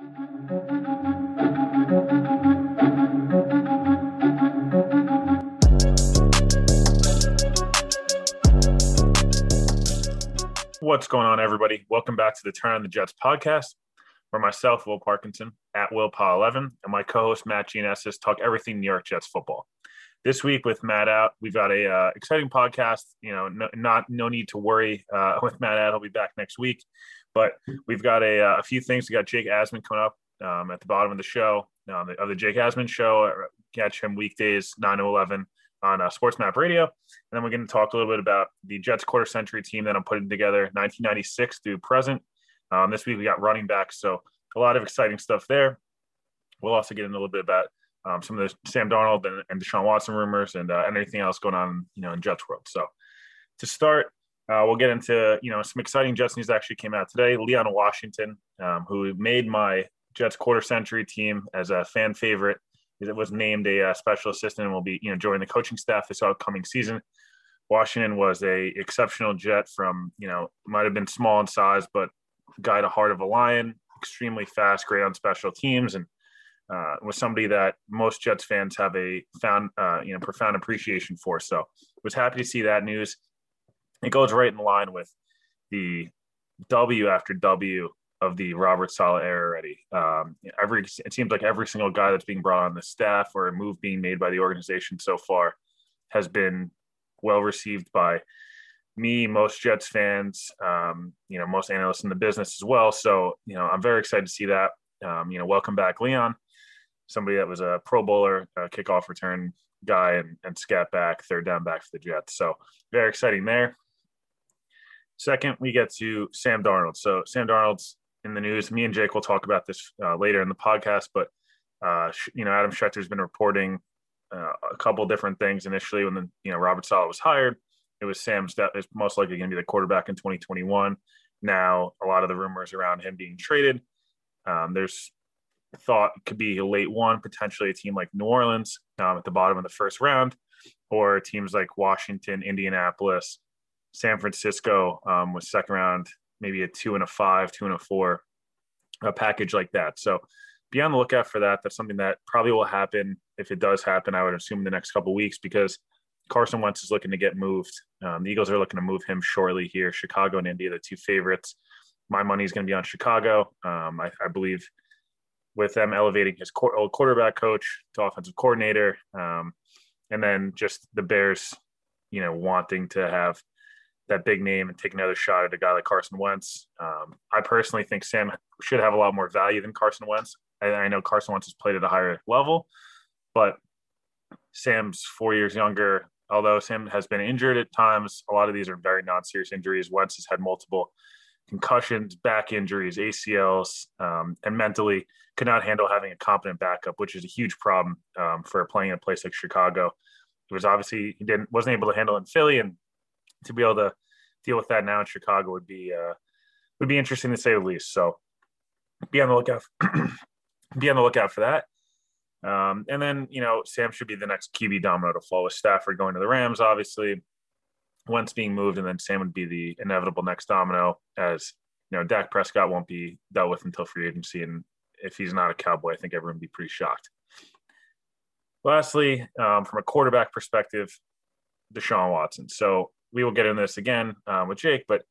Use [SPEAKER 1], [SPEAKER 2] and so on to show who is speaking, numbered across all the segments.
[SPEAKER 1] What's going on, everybody? Welcome back to the Turn on the Jets podcast, where myself, Will Parkinson, at WillPaw11, and my co-host Matt Giannessis talk everything New York Jets football. This week with Matt out, we've got a uh, exciting podcast. You know, no, not no need to worry uh, with Matt out. He'll be back next week, but we've got a, uh, a few things. We got Jake Asman coming up um, at the bottom of the show um, of the Jake Asman show. Catch him weekdays nine to eleven on uh, Sports Map Radio. And then we're going to talk a little bit about the Jets quarter century team that I'm putting together 1996 through present. Um, this week we got running backs, so a lot of exciting stuff there. We'll also get in a little bit about um, some of the Sam Darnold and, and Deshaun Watson rumors and, uh, anything else going on, you know, in Jets world. So to start, uh, we'll get into you know some exciting Jets news actually came out today. Leon Washington, um, who made my Jets quarter century team as a fan favorite, it was named a uh, special assistant and will be you know joining the coaching staff this upcoming season. Washington was a exceptional Jet from you know might have been small in size, but guy to heart of a lion, extremely fast, great on special teams, and uh, was somebody that most Jets fans have a found uh, you know profound appreciation for. So was happy to see that news. It goes right in line with the W after W of the Robert Saleh era already. Um, every it seems like every single guy that's being brought on the staff or a move being made by the organization so far has been well received by me, most Jets fans, um, you know, most analysts in the business as well. So, you know, I'm very excited to see that. Um, you know, welcome back, Leon, somebody that was a Pro Bowler, a kickoff return guy, and, and scat back, third down back for the Jets. So, very exciting there. Second, we get to Sam Darnold. So, Sam Darnold's in the news. Me and Jake will talk about this uh, later in the podcast, but uh, you know, Adam Schefter's been reporting uh, a couple different things initially when the you know Robert Saleh was hired. It was Sam's that is most likely going to be the quarterback in 2021. Now, a lot of the rumors around him being traded. Um, there's thought could be a late one, potentially a team like New Orleans um, at the bottom of the first round, or teams like Washington, Indianapolis, San Francisco um, with second round, maybe a two and a five, two and a four, a package like that. So be on the lookout for that. That's something that probably will happen if it does happen. I would assume in the next couple weeks because Carson Wentz is looking to get moved. Um, the Eagles are looking to move him shortly here. Chicago and Indy, the two favorites. My money is going to be on Chicago. Um, I, I, believe with them elevating his old quarterback coach to offensive coordinator, um, and then just the Bears, you know, wanting to have that big name and take another shot at a guy like Carson Wentz. Um, I personally think Sam should have a lot more value than Carson Wentz. I, I know Carson Wentz has played at a higher level, but Sam's four years younger. Although Sam has been injured at times, a lot of these are very non-serious injuries. Wentz has had multiple concussions, back injuries, ACLs, um, and mentally could not handle having a competent backup, which is a huge problem um, for playing in a place like Chicago. It was obviously he didn't wasn't able to handle in Philly, and to be able to deal with that now in Chicago would be uh, would be interesting to say the least. So be on the lookout. be on the lookout for that. Um, and then you know Sam should be the next QB domino to fall with Stafford going to the Rams, obviously. Wentz being moved, and then Sam would be the inevitable next domino, as you know Dak Prescott won't be dealt with until free agency, and if he's not a Cowboy, I think everyone would be pretty shocked. Lastly, um, from a quarterback perspective, Deshaun Watson. So we will get into this again um, with Jake, but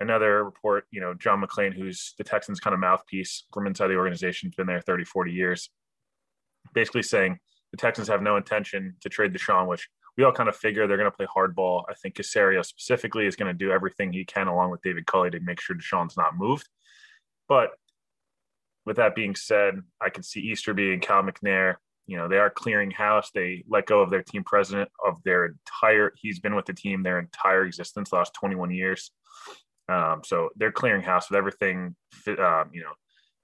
[SPEAKER 1] another report, you know, John McClain, who's the Texans kind of mouthpiece from inside the organization, has been there 30, 40 years, basically saying the Texans have no intention to trade Deshaun, which we all kind of figure they're going to play hardball. I think Caserio specifically is going to do everything he can along with David Culley to make sure Deshaun's not moved. But with that being said, I can see Easterby and Cal McNair. You know, they are clearing house. They let go of their team president of their entire, he's been with the team their entire existence, last 21 years. Um, so they're clearing house with everything, um, you know,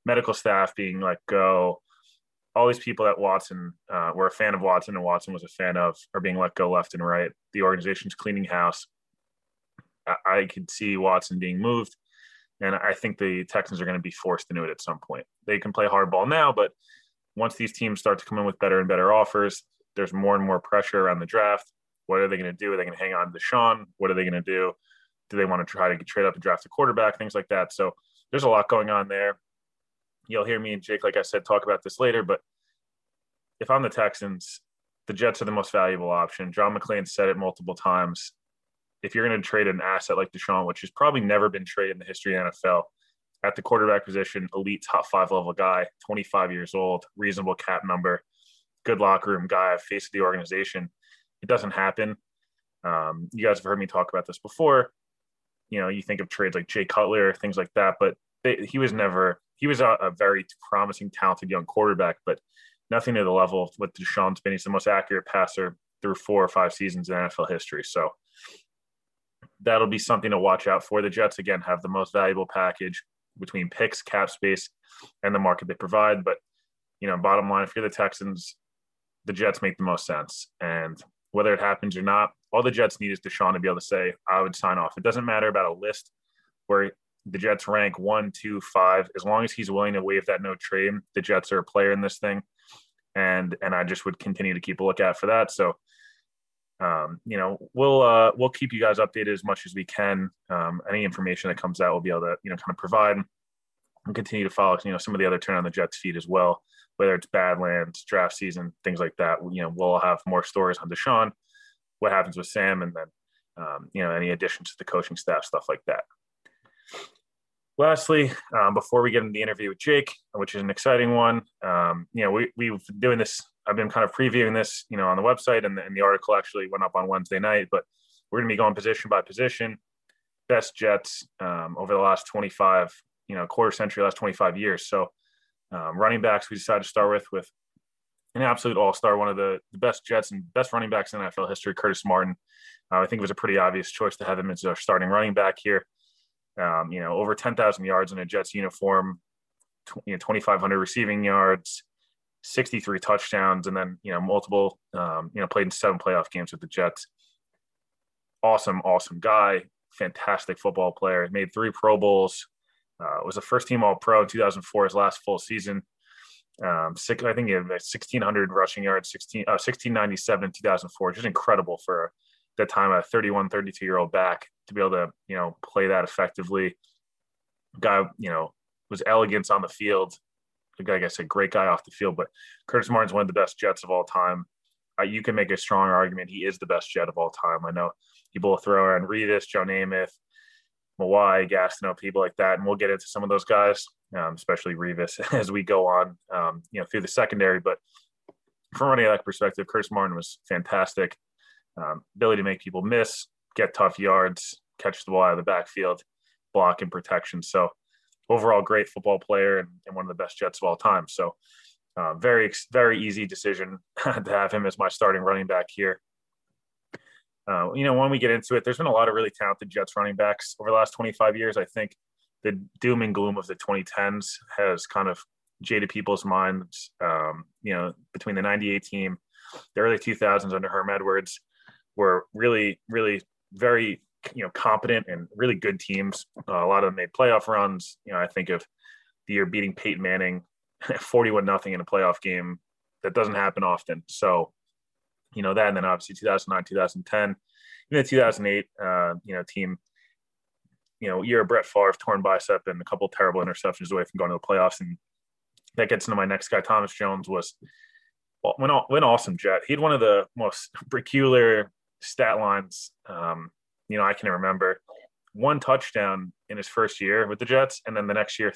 [SPEAKER 1] medical staff being let go, all these people that Watson uh, were a fan of Watson and Watson was a fan of are being let go left and right. The organization's cleaning house. I, I could see Watson being moved, and I think the Texans are going to be forced to do it at some point. They can play hardball now, but once these teams start to come in with better and better offers, there's more and more pressure around the draft. What are they going to do? Are they going to hang on to Sean? What are they going to do? Do they want to try to trade up and draft a quarterback? Things like that. So there's a lot going on there. You'll hear me and Jake, like I said, talk about this later. But if I'm the Texans, the Jets are the most valuable option. John McClain said it multiple times. If you're going to trade an asset like Deshaun, which has probably never been traded in the history of the NFL, at the quarterback position, elite top five level guy, 25 years old, reasonable cap number, good locker room guy, face of the organization. It doesn't happen. Um, you guys have heard me talk about this before. You know, you think of trades like Jay Cutler, things like that, but they, he was never he was a, a, very promising, talented young quarterback, but nothing to the level of what Deshaun's been. He's the most accurate passer through four or five seasons in NFL history. So that'll be something to watch out for. The Jets again have the most valuable package between picks, cap space, and the market they provide. But you know, bottom line, if you're the Texans, the Jets make the most sense. And whether it happens or not, all the Jets need is Deshaun to be able to say, I would sign off. It doesn't matter about a list where the Jets rank one, two, five. As long as he's willing to waive that no trade, the Jets are a player in this thing, and and I just would continue to keep a lookout for that. So, um, you know, we'll uh, we'll keep you guys updated as much as we can. Um, any information that comes out, we'll be able to you know kind of provide and continue to follow you know some of the other turn on the Jets feed as well, whether it's Badlands, draft season, things like that. You know, we'll have more stories on Deshaun, what happens with Sam, and then um, you know any additions to the coaching staff, stuff like that. Lastly, um, before we get into the interview with Jake, which is an exciting one, um, you know, we, we've been doing this. I've been kind of previewing this, you know, on the website, and the, and the article actually went up on Wednesday night. But we're going to be going position by position, best Jets um, over the last 25, you know, quarter century, last 25 years. So, um, running backs, we decided to start with with an absolute all star, one of the, the best Jets and best running backs in NFL history, Curtis Martin. Uh, I think it was a pretty obvious choice to have him as our starting running back here um, you know, over 10,000 yards in a Jets uniform, tw- you know, 2,500 receiving yards, 63 touchdowns, and then, you know, multiple, um, you know, played in seven playoff games with the Jets. Awesome, awesome guy, fantastic football player. Made three Pro Bowls, uh, was a first team All Pro in 2004, his last full season. Um, six, I think he had 1,600 rushing yards, 16, uh, 1,697 in 2004, just incredible for that time a 31, 32 year old back to be able to, you know, play that effectively. Guy, you know, was elegance on the field. Like I said, great guy off the field, but Curtis Martin's one of the best Jets of all time. Uh, you can make a strong argument he is the best Jet of all time. I know people throw around Revis, Joe Namath, Mawae, Gastineau, people like that, and we'll get into some of those guys, um, especially Revis, as we go on, um, you know, through the secondary. But from a running back perspective, Curtis Martin was fantastic um, ability to make people miss, get tough yards, catch the ball out of the backfield, block and protection. So overall, great football player and, and one of the best Jets of all time. So uh, very, very easy decision to have him as my starting running back here. Uh, you know, when we get into it, there's been a lot of really talented Jets running backs over the last 25 years. I think the doom and gloom of the 2010s has kind of jaded people's minds. Um, you know, between the 98 team, the early 2000s under Herm Edwards, were really, really very, you know, competent and really good teams. Uh, a lot of them made playoff runs. You know, I think of the year beating Peyton Manning 41 nothing in a playoff game. That doesn't happen often. So, you know, that, and then obviously 2009, 2010, even the 2008, uh, you know, team, you know, year of Brett Favre, torn bicep and a couple terrible interceptions away from going to the playoffs. And that gets into my next guy, Thomas Jones was when, when awesome jet. He had one of the most peculiar stat lines, um, you know, I can remember. one touchdown in his first year with the Jets, and then the next year,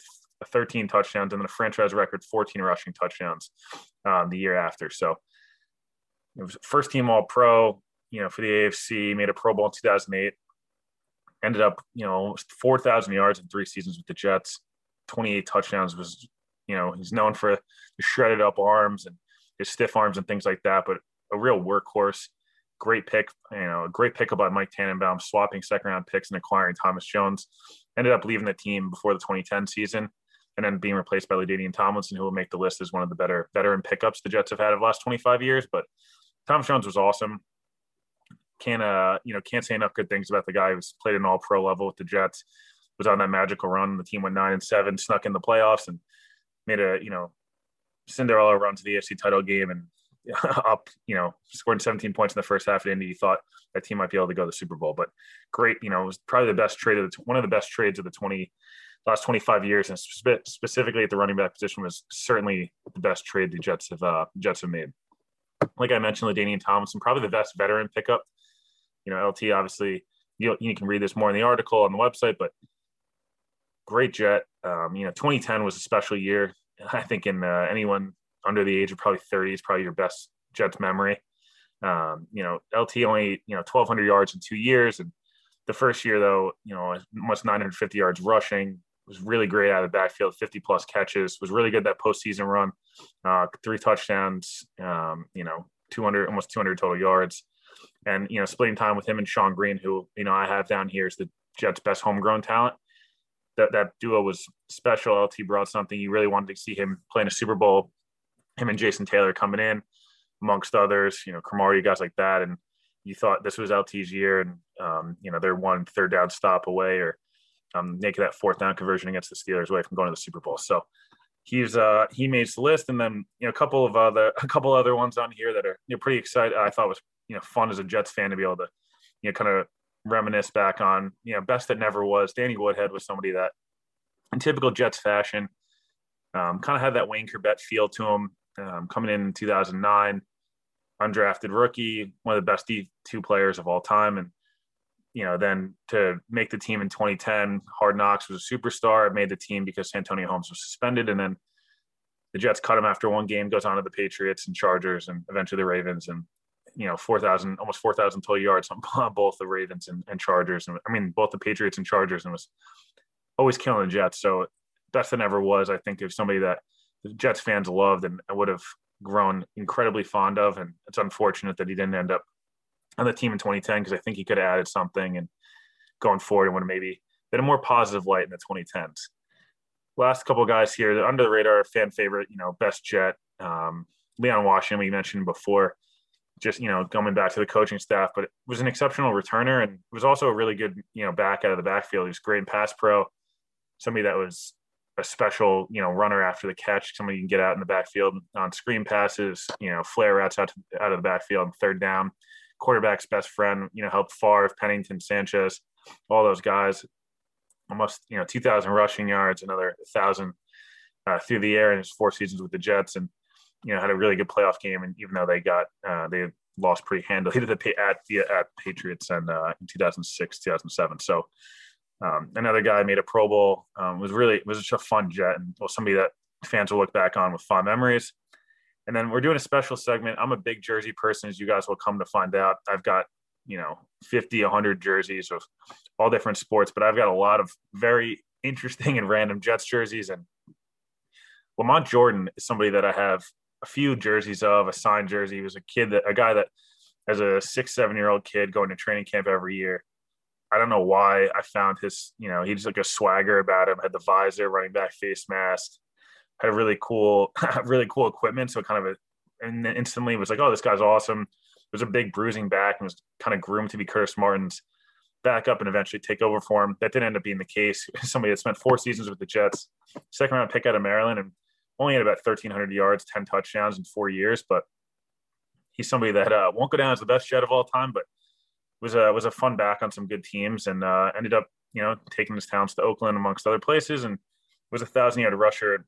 [SPEAKER 1] 13 touchdowns, and then a franchise record 14 rushing touchdowns um, the year after. So it was first team All Pro, you know, for the AFC. Made a Pro Bowl in 2008. Ended up, you know, almost 4,000 yards in three seasons with the Jets. 28 touchdowns was, you know, he's known for the shredded up arms and his stiff arms and things like that, but a real workhorse great pick, you know, a great pickup by Mike Tannenbaum, swapping second round picks and acquiring Thomas Jones. Ended up leaving the team before the 2010 season and then being replaced by LaDainian Tomlinson, who will make the list as one of the better veteran pickups the Jets have had of the last 25 years. But Thomas Jones was awesome. Can't uh, you know, can't say enough good things about the guy who's played an all pro level with the Jets, was on that magical run. The team went nine and seven, snuck in the playoffs and made a, you know, Cinderella run to the AFC title game and up, you know, scored 17 points in the first half at Indy. You thought that team might be able to go to the Super Bowl, but great, you know, it was probably the best trade of the, one of the best trades of the 20 last 25 years, and spe- specifically at the running back position was certainly the best trade the Jets have uh, Jets have made. Like I mentioned, LaDainian Tomlinson, probably the best veteran pickup. You know, LT obviously you you can read this more in the article on the website, but great Jet. Um, you know, 2010 was a special year. I think in uh, anyone under the age of probably 30 is probably your best Jets memory. Um, you know, LT only, you know, 1,200 yards in two years. And the first year, though, you know, almost 950 yards rushing, was really great out of the backfield, 50 plus catches, was really good that postseason run, uh, three touchdowns, um, you know, 200, almost 200 total yards. And, you know, splitting time with him and Shonn Greene, who, you know, I have down here is the Jets' best homegrown talent. That, that duo was special. LT brought something. You really wanted to see him playing a Super Bowl him and Jason Taylor coming in, amongst others, you know, Cromartie, guys like that. And you thought this was LT's year and, um, you know, they're one third down stop away or um, making that fourth down conversion against the Steelers away from going to the Super Bowl. So he's, uh, he made the list. And then, you know, a couple of other, a couple other ones on here that are, you know, pretty excited. I thought was, you know, fun as a Jets fan to be able to, you know, kind of reminisce back on, you know, best that never was. Danny Woodhead was somebody that in typical Jets fashion, um, kind of had that Wayne Chrebet feel to him um, coming in in 2009, undrafted rookie, one of the best D2 players of all time. And, you know, then to make the team in 2010, Hard Knocks was a superstar. It made the team because Santonio Holmes was suspended. And then the Jets cut him after one game, goes on to the Patriots and Chargers and eventually the Ravens. And, you know, 4,000, almost 4,000 total yards on both the Ravens and, and Chargers. And I mean, both the Patriots and Chargers and was always killing the Jets. So best than ever was, I think, of somebody that – the Jets fans loved and would have grown incredibly fond of. And it's unfortunate that he didn't end up on the team in 2010 because I think he could have added something and going forward and would have maybe been a more positive light in the 2010s. Last couple guys here, under the radar, fan favorite, you know, best Jet, um, Leon Washington, we mentioned before, just, you know, coming back to the coaching staff, but was an exceptional returner and was also a really good, you know, back out of the backfield. He was great in pass pro, somebody that was a special, you know, runner after the catch, somebody you can get out in the backfield on screen passes, you know, flare routes out, to, out of the backfield, third down. Quarterback's best friend, you know, helped Favre, Pennington, Sanchez, all those guys. Almost, you know, 2,000 rushing yards, another 1,000 uh, through the air in his four seasons with the Jets, and you know, had a really good playoff game. And even though they got uh, they lost pretty handily to the at the at Patriots and uh, in 2006, 2007, so um, another guy made a Pro Bowl. Um, was really was just a fun jet and was somebody that fans will look back on with fond memories. And then we're doing a special segment. I'm a big jersey person, as you guys will come to find out. I've got you know 50, 100 jerseys of all different sports, but I've got a lot of very interesting and random Jets jerseys. And Lamont Jordan is somebody that I have a few jerseys of, a signed jersey. He was a kid that a guy that as a six, seven year old kid going to training camp every year I don't know why I found his, you know, he's like a swagger about him, had the visor, running back face mask, had really cool, really cool equipment. So kind of a, and then instantly was like, oh, this guy's awesome. There's a big bruising back and was kind of groomed to be Curtis Martin's backup and eventually take over for him. That didn't end up being the case. Somebody that spent four seasons with the Jets, second round pick out of Maryland, and only had about 1,300 yards, 10 touchdowns in four years. But he's somebody that uh, won't go down as the best Jet of all time, but was a was a fun back on some good teams and uh, ended up you know taking his talents to Oakland amongst other places and was a thousand yard rusher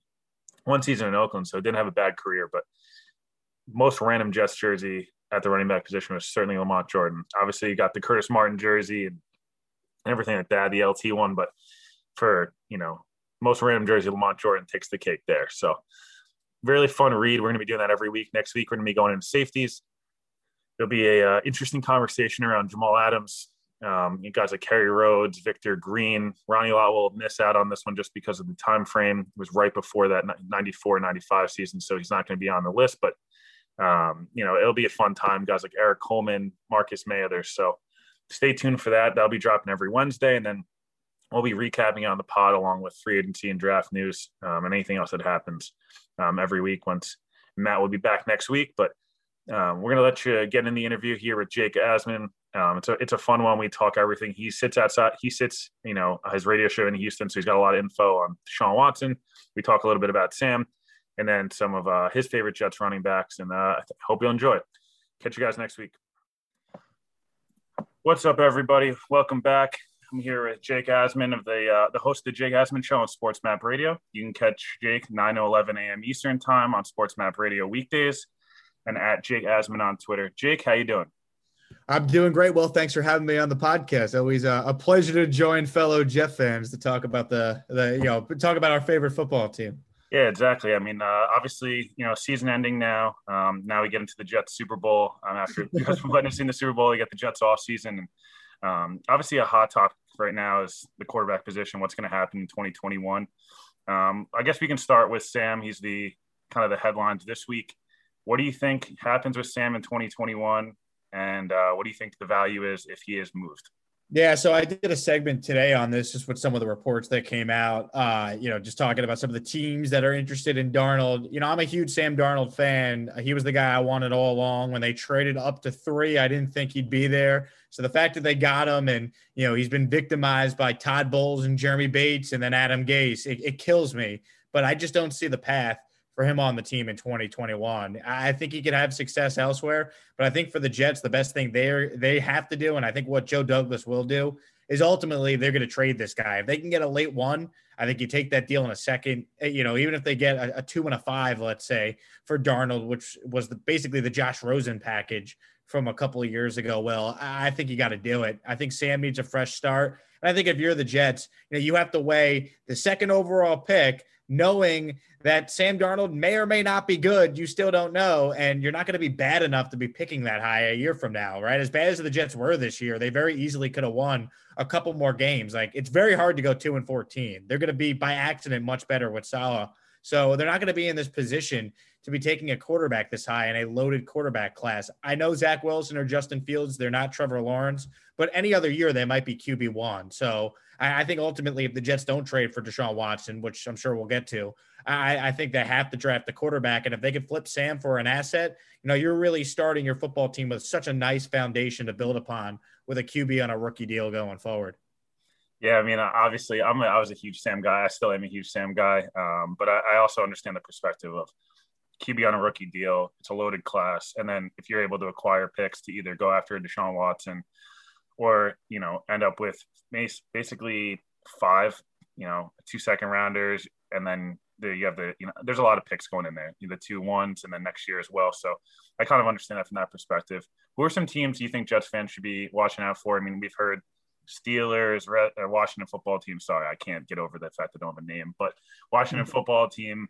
[SPEAKER 1] one season in Oakland, so didn't have a bad career. But most random Jets jersey at the running back position was certainly Lamont Jordan. Obviously, you got the Curtis Martin jersey and everything like that, the LT one. But for you know most random jersey, Lamont Jordan takes the cake there. So really fun read. We're going to be doing that every week. Next week, we're going to be going into safeties. There'll be a uh, interesting conversation around Jamal Adams. Um, you guys like Kerry Rhodes, Victor Green, Ronnie Lott will miss out on this one just because of the time frame. It was right before that 94, 95 season, so he's not going to be on the list. But um, you know, it'll be a fun time. Guys like Erik Coleman, Marcus Maye, others. So stay tuned for that. That'll be dropping every Wednesday, and then we'll be recapping on the pod along with free agency and draft news um, and anything else that happens um, every week. Once Matt will be back next week, but um, we're gonna let you get in the interview here with Jake Asman. Um, it's a it's a fun one. We talk everything. He sits outside. He sits, you know, his radio show in Houston, so he's got a lot of info on Sean Watson. We talk a little bit about Sam, and then some of uh, his favorite Jets running backs. And uh, I hope you'll enjoy it. Catch you guys next week. What's up, everybody? Welcome back. I'm here with Jake Asman of the uh, the host of the Jake Asman Show on Sports Map Radio. You can catch Jake 9 11 a.m. Eastern Time on Sports Map Radio weekdays, and at Jake Asman on Twitter. Jake, how you doing?
[SPEAKER 2] I'm doing great. Well, thanks for having me on the podcast. Always uh, a pleasure to join fellow Jeff fans to talk about the the you know talk about our favorite football team.
[SPEAKER 1] Yeah, exactly. I mean, uh, obviously, you know, season ending now. Um, now we get into the Jets Super Bowl. Um, after because we've witnessing the Super Bowl, you get the Jets off season. And um, obviously, a hot topic right now is the quarterback position. What's going to happen in 2021? Um, I guess we can start with Sam. He's the kind of the headlines this week. What do you think happens with Sam in 2021? And uh, what do you think the value is if he is moved?
[SPEAKER 2] Yeah, so I did a segment today on this, just with some of the reports that came out. Uh, you know, just talking about some of the teams that are interested in Darnold. You know, I'm a huge Sam Darnold fan. He was the guy I wanted all along. When they traded up to three, I didn't think he'd be there. So the fact that they got him, and you know, he's been victimized by Todd Bowles and Jeremy Bates, and then Adam Gase, it, it kills me. But I just don't see the path for him on the team in 2021. I think he could have success elsewhere, but I think for the Jets, the best thing they they have to do, and I think what Joe Douglas will do, is ultimately they're going to trade this guy. If they can get a late one, I think you take that deal in a second. Eh, you know, even if they get a, a two and a five, let's say for Darnold, which was the, basically the Josh Rosen package from a couple of years ago. Well, I think you got to do it. I think Sam needs a fresh start. And I think if you're the Jets, you know, you have to weigh the second overall pick knowing that Sam Darnold may or may not be good. You still don't know. And you're not going to be bad enough to be picking that high a year from now, right? As bad as the Jets were this year, they very easily could have won a couple more games. Like it's very hard to go two and 14. They're going to be by accident much better with Saleh. So they're not going to be in this position to be taking a quarterback this high in a loaded quarterback class. I know Zach Wilson or Justin Fields, they're not Trevor Lawrence, but any other year they might be QB1. So I, I think ultimately, if the Jets don't trade for Deshaun Watson, which I'm sure we'll get to, I, I think they have to draft the quarterback. And if they could flip Sam for an asset, you know, you're really starting your football team with such a nice foundation to build upon with a QB on a rookie deal going forward.
[SPEAKER 1] Yeah, I mean, obviously, I'm a, I was a huge Sam guy. I still am a huge Sam guy, um, but I, I, also understand the perspective of QB on a rookie deal. It's a loaded class, and then if you're able to acquire picks to either go after Deshaun Watson or you know end up with basically five, you know, two second rounders, and then the, you have the you know there's a lot of picks going in there, the two ones, and then next year as well. So I kind of understand that from that perspective. Who are some teams you think Jets fans should be watching out for? I mean, we've heard Steelers, uh, Washington football team. Sorry, I can't get over the fact I don't have a name, but Washington mm-hmm. football team,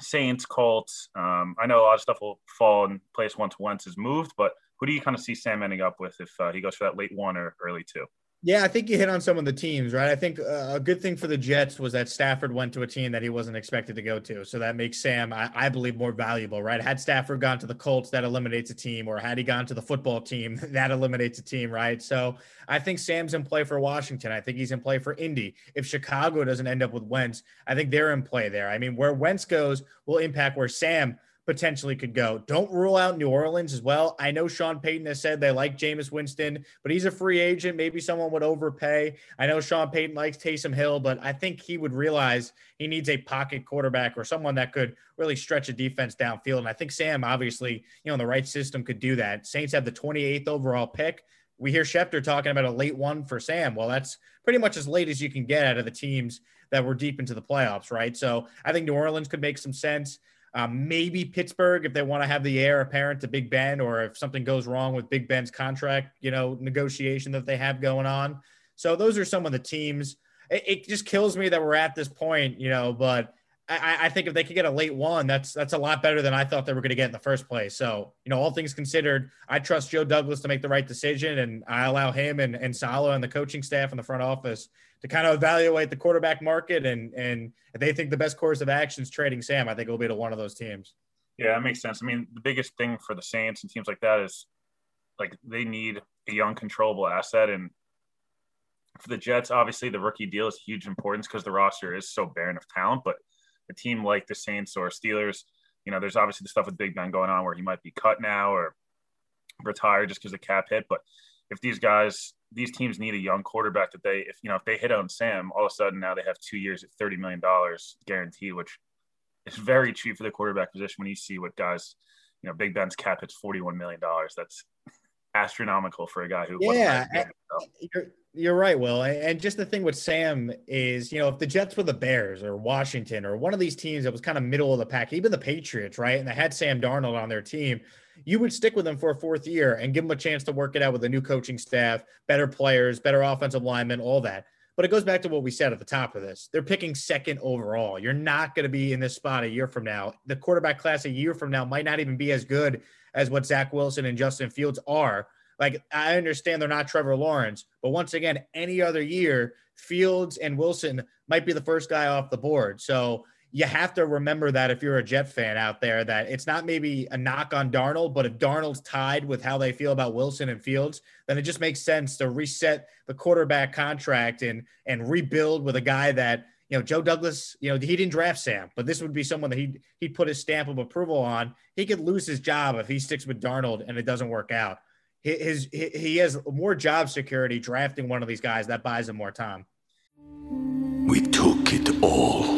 [SPEAKER 1] Saints, Colts. Um, I know a lot of stuff will fall in place once once is moved, but who do you kind of see Sam ending up with if uh, he goes for that late one or early two?
[SPEAKER 2] Yeah, I think you hit on some of the teams, right? I think uh, a good thing for the Jets was that Stafford went to a team that he wasn't expected to go to. So that makes Sam, I, I, believe, more valuable, right? Had Stafford gone to the Colts, that eliminates a team, or had he gone to the football team, that eliminates a team, right? So I think Sam's in play for Washington. I think he's in play for Indy. If Chicago doesn't end up with Wentz, I think they're in play there. I mean, where Wentz goes will impact where Sam potentially could go. Don't rule out New Orleans as well. I know Sean Payton has said they like Jameis Winston, but he's a free agent. Maybe someone would overpay. I know Sean Payton likes Taysom Hill, but I think he would realize he needs a pocket quarterback or someone that could really stretch a defense downfield. And I think Sam, obviously, you know, in the right system could do that. Saints have the 28th overall pick. We hear Schefter talking about a late one for Sam. Well, that's pretty much as late as you can get out of the teams that were deep into the playoffs, right? So I think New Orleans could make some sense. Um, maybe Pittsburgh if they want to have the heir apparent to Big Ben, or if something goes wrong with Big Ben's contract, you know, negotiation that they have going on. So those are some of the teams. It, it just kills me that we're at this point, you know, but I, I, think if they could get a late one, that's that's a lot better than I thought they were going to get in the first place. So, you know, all things considered, I trust Joe Douglas to make the right decision, and I allow him and and Saleh and the coaching staff and the front office to kind of evaluate the quarterback market. And and if they think the best course of action is trading Sam, I think it'll be to one of those teams.
[SPEAKER 1] Yeah, that makes sense. I mean, the biggest thing for the Saints and teams like that is like they need a young, controllable asset, and for the Jets, obviously the rookie deal is huge importance because the roster is so barren of talent, but a team like the Saints or Steelers, you know, there's obviously the stuff with Big Ben going on where he might be cut now or retire just because the cap hit. But if these guys, these teams need a young quarterback that they, if you know, if they hit on Sam, all of a sudden now they have two years at thirty million dollars guaranteed, which is very cheap for the quarterback position when you see what guys, you know, Big Ben's cap hits forty one million dollars. That's astronomical for a guy who
[SPEAKER 2] yeah you're, you're right will and just the thing with sam is you know if the jets were the bears or washington or one of these teams that was kind of middle of the pack even the patriots right and they had sam darnold on their team you would stick with them for a fourth year and give them a chance to work it out with a new coaching staff better players better offensive linemen all that but it goes back to what we said at the top of this. They're picking second overall. You're not going to be in this spot a year from now. The quarterback class a year from now might not even be as good as what Zach Wilson and Justin Fields are. Like, I understand they're not Trevor Lawrence, but once again, any other year, Fields and Wilson might be the first guy off the board. So you have to remember that if you're a Jet fan out there, that it's not maybe a knock on Darnold, but if Darnold's tied with how they feel about Wilson and Fields, then it just makes sense to reset the quarterback contract and and rebuild with a guy that you know Joe Douglas. You know he didn't draft Sam, but this would be someone that he he put his stamp of approval on. He could lose his job if he sticks with Darnold and it doesn't work out. His, his he has more job security drafting one of these guys that buys him more time.
[SPEAKER 3] We took it all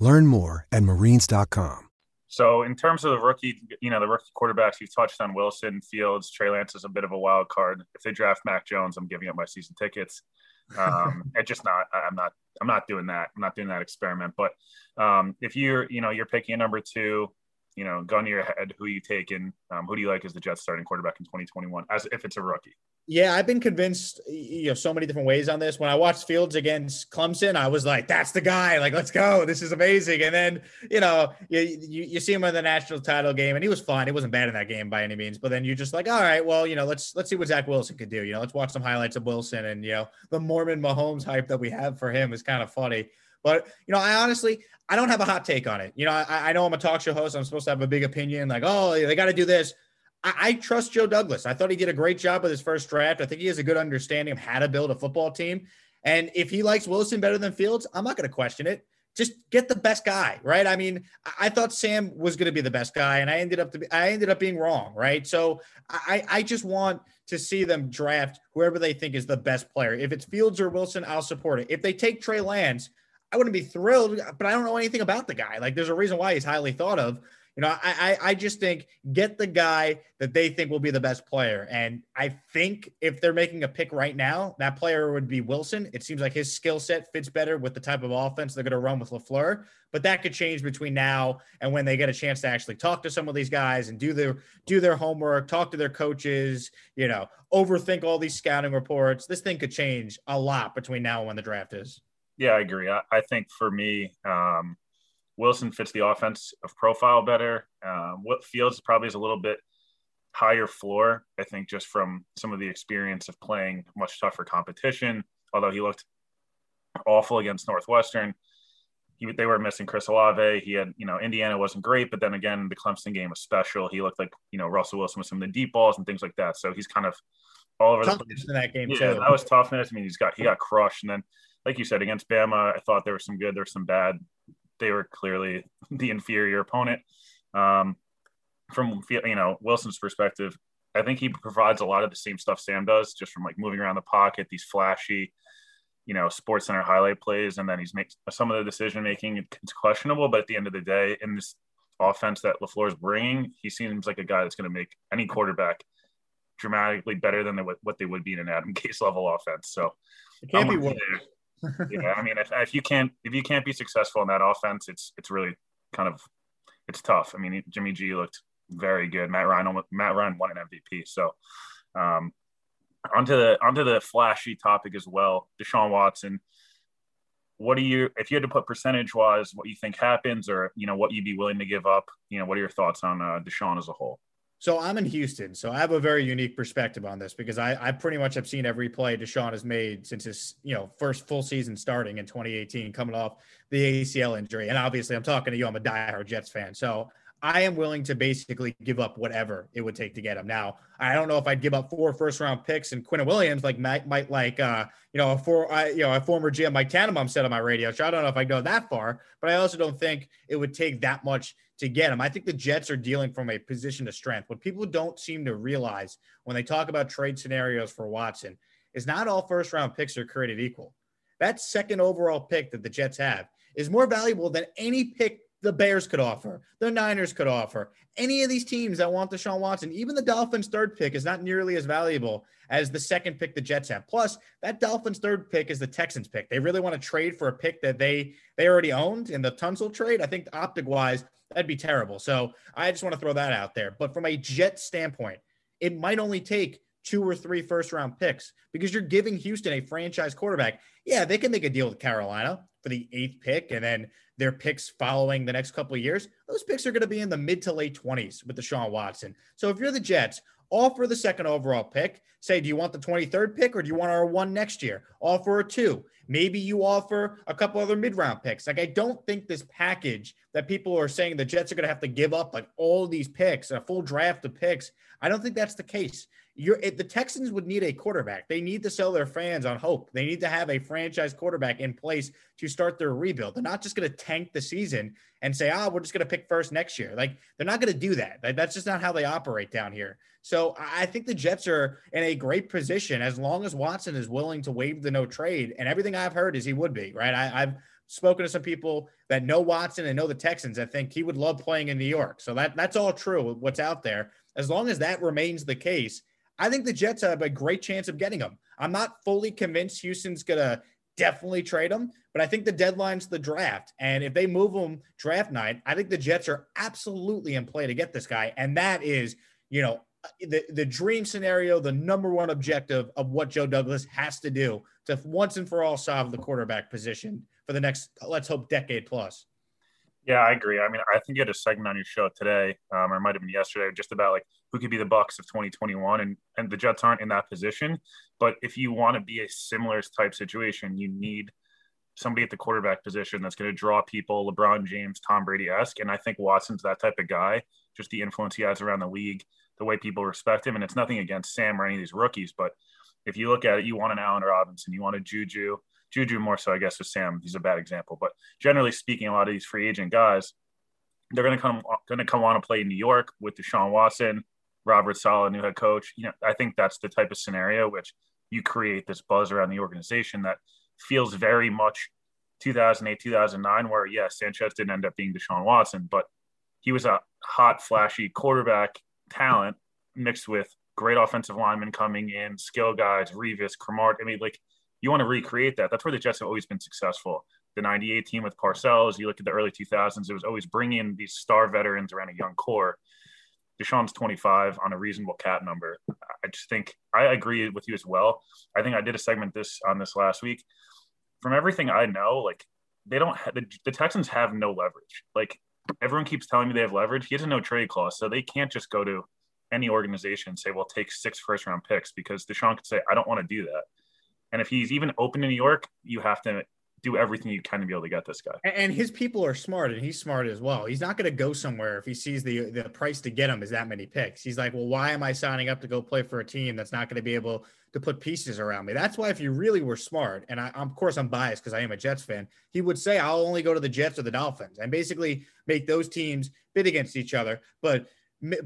[SPEAKER 4] Learn more at marines.com.
[SPEAKER 1] So, in terms of the rookie, you know, the rookie quarterbacks, you've touched on Wilson, Fields, Trey Lance is a bit of a wild card. If they draft Mac Jones, I'm giving up my season tickets. Um, it's just not. I'm not. I'm not doing that. I'm not doing that experiment. But um, if you're, you know, you're picking a number two, you know, gun to your head, who you taking? Um, who do you like as the Jets starting quarterback in 2021? As if it's a rookie.
[SPEAKER 2] Yeah, I've been convinced, you know, so many different ways on this. When I watched Fields against Clemson, I was like, "That's the guy! Like, let's go! This is amazing!" And then, you know, you, you, you see him in the national title game, and he was fine. He wasn't bad in that game by any means. But then you're just like, "All right, well, you know, let's let's see what Zach Wilson could do. You know, let's watch some highlights of Wilson." And you know, the Mormon Mahomes hype that we have for him is kind of funny. But you know, I honestly, I don't have a hot take on it. You know, I, I know I'm a talk show host. I'm supposed to have a big opinion, like, oh, they got to do this. I, I, trust Joe Douglas. I thought he did a great job with his first draft. I think he has a good understanding of how to build a football team. And if he likes Wilson better than Fields, I'm not going to question it. Just get the best guy, right? I mean, I thought Sam was going to be the best guy, and I ended up to be, I ended up being wrong, right? So I, I just want to see them draft whoever they think is the best player. If it's Fields or Wilson, I'll support it. If they take Trey Lance, I wouldn't be thrilled, but I don't know anything about the guy. Like, there's a reason why he's highly thought of. You know, I, I just think get the guy that they think will be the best player. And I think if they're making a pick right now, that player would be Wilson. It seems like his skill set fits better with the type of offense they're going to run with LaFleur. But that could change between now and when they get a chance to actually talk to some of these guys and do their do their homework, talk to their coaches, you know, overthink all these scouting reports. This thing could change a lot between now and when the draft is.
[SPEAKER 1] Yeah, I agree. I, I think for me, um, Wilson fits the offense of profile better. Um, what Fields probably is a little bit higher floor, I think, just from some of the experience of playing much tougher competition. Although he looked awful against Northwestern, he, they were missing Chris Olave. He had, you know, Indiana wasn't great, but then again, the Clemson game was special. He looked like, you know, Russell Wilson with some of the deep balls and things like that. So he's kind of all over the place.
[SPEAKER 2] in that game
[SPEAKER 1] Yeah,
[SPEAKER 2] too.
[SPEAKER 1] that was toughness. I mean, he's got he got crushed, and then, like you said, against Bama, I thought there was some good, there was some bad. They were clearly the inferior opponent. Um, from you know Wilson's perspective, I think he provides a lot of the same stuff Sam does, just from like moving around the pocket, these flashy, you know, Sports Center highlight plays, and then he's makes some of the decision making. It's questionable, but at the end of the day, in this offense that Lafleur is bringing, he seems like a guy that's going to make any quarterback dramatically better than they, what they would be in an Adam Gase level offense. So
[SPEAKER 2] It can't be
[SPEAKER 1] I'm
[SPEAKER 2] worse.
[SPEAKER 1] yeah, I mean, if, if you can't if you can't be successful in that offense, it's it's really kind of it's tough. I mean, Jimmy G looked very good. Matt Ryan Matt Ryan won an MVP. So um, onto the onto the flashy topic as well. Deshaun Watson. What do you if you had to put percentage wise what you think happens or you know what you'd be willing to give up? You know, what are your thoughts on uh, Deshaun as a whole?
[SPEAKER 2] So I'm in Houston, so I have a very unique perspective on this because I, I pretty much have seen every play Deshaun has made since his you know first full season starting in 2018, coming off the ACL injury. And obviously, I'm talking to you. I'm a diehard Jets fan, so I am willing to basically give up whatever it would take to get him. Now, I don't know if I'd give up four first round picks and Quinn Williams like might, might like uh you know a for I, you know a former GM Mike Tannenbaum said on my radio show. I don't know if I go that far, but I also don't think it would take that much to get him. I think the Jets are dealing from a position of strength. What people don't seem to realize when they talk about trade scenarios for Watson is not all first round picks are created equal. That second overall pick that the Jets have is more valuable than any pick the Bears could offer, the Niners could offer, any of these teams that want Deshaun Watson. Even the Dolphins' third pick is not nearly as valuable as the second pick the Jets have. Plus, that Dolphins' third pick is the Texans' pick. They really want to trade for a pick that they they already owned in the Tunsil trade. I think optic wise, that'd be terrible. So I just want to throw that out there. But from a Jet standpoint, it might only take two or three first round picks because you're giving Houston a franchise quarterback. Yeah, they can make a deal with Carolina for the eighth pick and then their picks following the next couple of years. Those picks are going to be in the mid to late 20s with Deshaun Watson. So if you're the Jets, offer the second overall pick. Say, do you want the 23rd pick or do you want our one next year? Offer a two. Maybe you offer a couple other mid round picks. Like, I don't think this package that people are saying the Jets are going to have to give up like all these picks, a full draft of picks. I don't think that's the case. You're it, the Texans would need a quarterback. They need to sell their fans on hope. They need to have a franchise quarterback in place to start their rebuild. They're not just going to tank the season and say, "Ah, we're just going to pick first next year." Like they're not going to do that. Like, that's just not how they operate down here. So I think the Jets are in a great position as long as Watson is willing to waive the no trade. And everything I've heard is he would be right. I, I've spoken to some people that know Watson and know the Texans. I think he would love playing in New York. So that that's all true. What's out there, as long as that remains the case, I think the Jets have a great chance of getting him. I'm not fully convinced Houston's gonna definitely trade him, but I think the deadline's the draft. And if they move him draft night, I think the Jets are absolutely in play to get this guy. And that is, you know, the, the dream scenario, the number one objective of what Joe Douglas has to do to once and for all solve the quarterback position for the next, let's hope, decade plus.
[SPEAKER 1] Yeah, I agree. I mean, I think you had a segment on your show today, um, or it might have been yesterday, just about like who could be the Bucks of 2021, and and the Jets aren't in that position. But if you want to be a similar type situation, you need somebody at the quarterback position that's going to draw people, LeBron James, Tom Brady esque, and I think Watson's that type of guy. Just the influence he has around the league, the way people respect him, and it's nothing against Sam or any of these rookies, but if you look at it, you want an Allen Robinson, you want a Juju. Juju more so, I guess, with Sam. He's a bad example, but generally speaking, a lot of these free agent guys, they're going to come going to come on to play in New York with Deshaun Watson, Robert Saleh, new head coach. You know, I think that's the type of scenario which you create this buzz around the organization that feels very much 2008, 2009, where yes, Sanchez didn't end up being Deshaun Watson, but he was a hot, flashy quarterback talent mixed with great offensive linemen coming in, skill guys, Revis, Cremart. I mean, like you want to recreate that. That's where the Jets have always been successful. The 98 team with Parcells, you look at the early 2000s, it was always bringing these star veterans around a young core. Deshaun's 25 on a reasonable cap number. I just think I agree with you as well. I think I did a segment this on this last week. From everything I know, like they don't have, the, the Texans have no leverage. Like everyone keeps telling me they have leverage. He has a no trade clause, so they can't just go to any organization and say, "Well, take six first round picks," because Deshaun could say, "I don't want to do that." And if he's even open to New York, you have to do everything you can to be able to get this guy.
[SPEAKER 2] And his people are smart, and he's smart as well. He's not going to go somewhere if he sees the the price to get him is that many picks. He's like, well, why am I signing up to go play for a team that's not going to be able to put pieces around me? That's why if you really were smart, and I, of course I'm biased because I am a Jets fan, he would say I'll only go to the Jets or the Dolphins, and basically make those teams bid against each other, but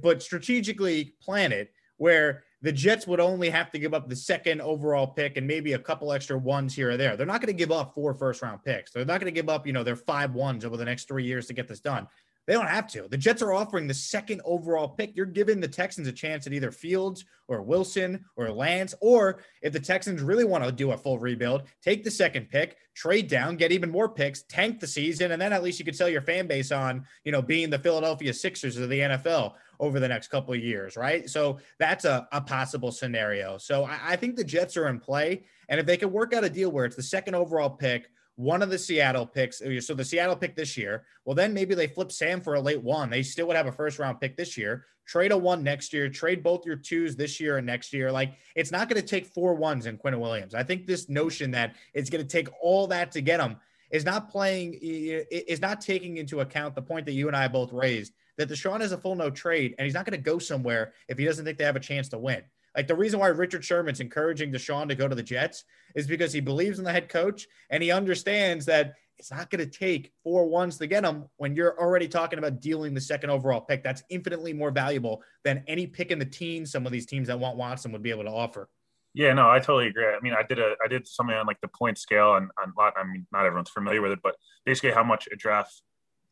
[SPEAKER 2] but strategically plan it where the Jets would only have to give up the second overall pick and maybe a couple extra ones here or there. They're not going to give up four first round picks. They're not going to give up, you know, their five ones over the next three years to get this done. They don't have to. The Jets are offering the second overall pick. You're giving the Texans a chance at either Fields or Wilson or Lance, or if the Texans really want to do a full rebuild, take the second pick, trade down, get even more picks, tank the season, and then at least you could sell your fan base on, you know, being the Philadelphia Sixers of the NFL over the next couple of years, right? So that's a, a possible scenario. So I, I think the Jets are in play. And if they can work out a deal where it's the second overall pick, one of the Seattle picks. Uh, so the Seattle pick this year. Well, then maybe they flip Sam for a late one. They still would have a first round pick this year. Trade a one next year. Trade both your twos this year and next year. Like it's not going to take four ones in Quinnen Williams. I think this notion that it's going to take all that to get him is not playing. Is not taking into account the point that you and I both raised that Deshaun is a full no trade and he's not going to go somewhere if he doesn't think they have a chance to win. Like the reason why Richard Sherman's encouraging Deshaun to go to the Jets is because he believes in the head coach and he understands that it's not going to take four ones to get him when you're already talking about dealing the second overall pick. That's infinitely more valuable than any pick in the teens some of these teams that want Watson would be able to offer.
[SPEAKER 1] Yeah, no, I totally agree. I mean, I did a I did something on like the point scale and on lot. I mean, not everyone's familiar with it, but basically how much a draft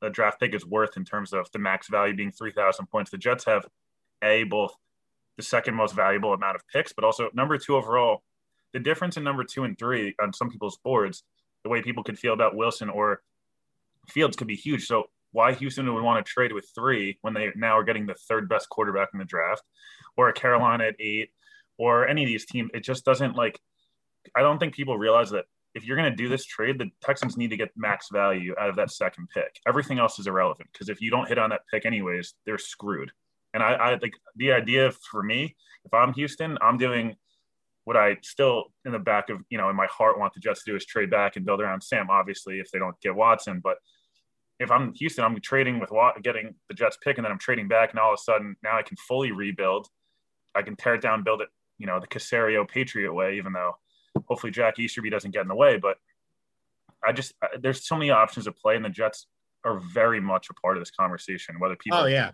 [SPEAKER 1] a draft pick is worth in terms of the max value being 3,000 points. The Jets have a both the second most valuable amount of picks, but also number two overall. The difference in number two and three on some people's boards, the way people could feel about Wilson or Fields could be huge. So why Houston would want to trade with three when they now are getting the third best quarterback in the draft, or a Carolina at eight, or any of these teams, it just doesn't like. I don't think people realize that if you're going to do this trade, the Texans need to get max value out of that second pick. Everything else is irrelevant because if you don't hit on that pick anyways, they're screwed. And I, I think the idea for me, if I'm Houston, I'm doing what I still in the back of you know in my heart want the Jets to do is trade back and build around Sam. Obviously, if they don't get Watson, but if I'm Houston, I'm trading with getting the Jets pick, and then I'm trading back, and all of a sudden now I can fully rebuild. I can tear it down, build it, you know, the Caserio Patriot way, even though hopefully Jack Easterby doesn't get in the way. But I just there's so many options to play, and the Jets are very much a part of this conversation, whether people.
[SPEAKER 2] Oh yeah.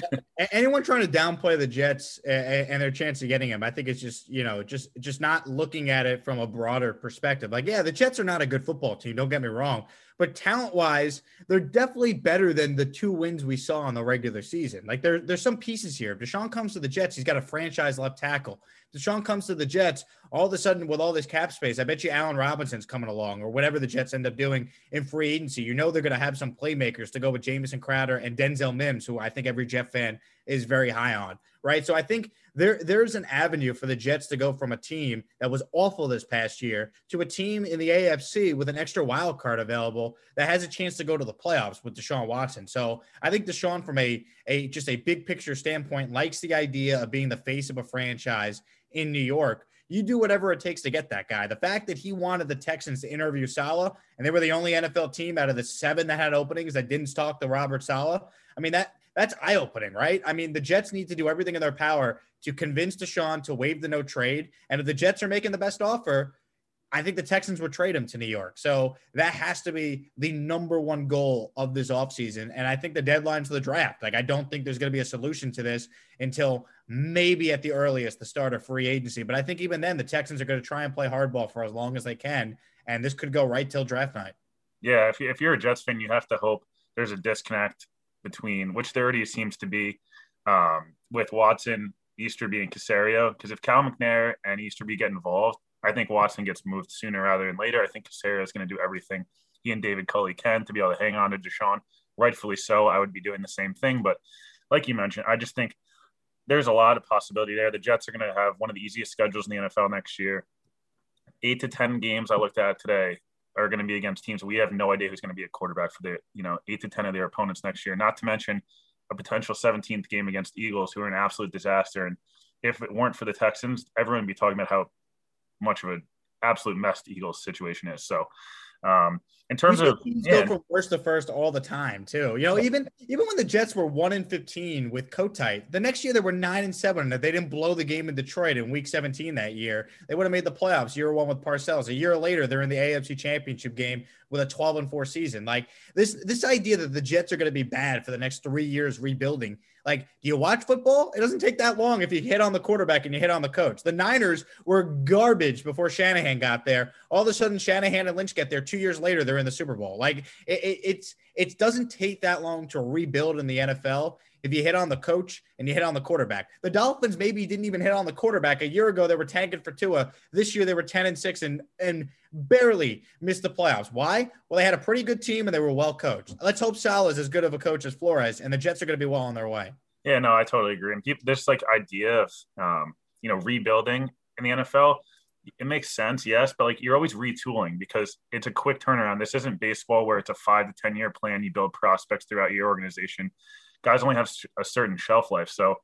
[SPEAKER 2] Anyone trying to downplay the Jets and their chance of getting him, I think it's just you know just just not looking at it from a broader perspective. Like, yeah, the Jets are not a good football team. Don't get me wrong, but talent wise, they're definitely better than the two wins we saw in the regular season. Like there, there's some pieces here. If Deshaun comes to the Jets, he's got a franchise left tackle. Deshaun comes to the Jets, all of a sudden with all this cap space, I bet you Allen Robinson's coming along or whatever the Jets end up doing in free agency. You know they're going to have some playmakers to go with Jamison Crowder and Denzel Mims, who I think every Jet fan is very high on, right? So I think there there's an avenue for the Jets to go from a team that was awful this past year to a team in the AFC with an extra wild card available that has a chance to go to the playoffs with Deshaun Watson. So I think Deshaun, from a a just a big picture standpoint, likes the idea of being the face of a franchise in New York. You do whatever it takes to get that guy. The fact that he wanted the Texans to interview Saleh, and they were the only NFL team out of the seven that had openings that didn't talk to Robert Saleh. I mean that that's eye opening, right? I mean, the Jets need to do everything in their power to convince Deshaun to waive the no trade. And if the Jets are making the best offer, I think the Texans would trade him to New York. So that has to be the number one goal of this offseason. And I think the deadline's the draft. Like, I don't think there's going to be a solution to this until maybe at the earliest the start of free agency. But I think even then, the Texans are going to try and play hardball for as long as they can. And this could go right till draft night.
[SPEAKER 1] Yeah. If, you, if you're a Jets fan, you have to hope there's a disconnect between which there already seems to be um, with Watson, Easterby, and Caserio. Because if Cal McNair and Easterby get involved, I think Watson gets moved sooner rather than later. I think Caserio is going to do everything he and David Culley can to be able to hang on to Deshaun. Rightfully so. I would be doing the same thing. But like you mentioned, I just think there's a lot of possibility there. The Jets are going to have one of the easiest schedules in the NFL next year. Eight to 10 games I looked at today are going to be against teams we have no idea who's going to be a quarterback for the you know eight to ten of their opponents next year. Not to mention a potential 17th game against Eagles, who are an absolute disaster. And if it weren't for the Texans, everyone would be talking about how much of an absolute mess the Eagles situation is. So Um, in terms of
[SPEAKER 2] teams
[SPEAKER 1] yeah,
[SPEAKER 2] go from worst to first all the time too. You know, even even when the Jets were one and fifteen with Kotite, the next year they were nine and seven. If they didn't blow the game in Detroit in Week seventeen that year, they would have made the playoffs. Year one with Parcells. A year later, they're in the AFC Championship game with a twelve and four season. Like this this idea that the Jets are going to be bad for the next three years rebuilding. Like, do you watch football? It doesn't take that long if you hit on the quarterback and you hit on the coach. The Niners were garbage before Shanahan got there. All of a sudden, Shanahan and Lynch get there. Two years later, they're in the Super Bowl. Like, it, it, it's it doesn't take that long to rebuild in the NFL if you hit on the coach and you hit on the quarterback. The Dolphins maybe didn't even hit on the quarterback. A year ago, they were tanking for Tua. This year, they were 10 and 6 and, and barely missed the playoffs. Why? Well, they had a pretty good team and they were well coached. Let's hope Sal is as good of a coach as Flores, and the Jets are going to be well on their way.
[SPEAKER 1] Yeah, no, I totally agree. And people, this like idea of um, you know rebuilding in the NFL, it makes sense, yes, but like you're always retooling because it's a quick turnaround. This isn't baseball where it's a five to ten year plan. You build prospects throughout your organization. Guys only have a certain shelf life, so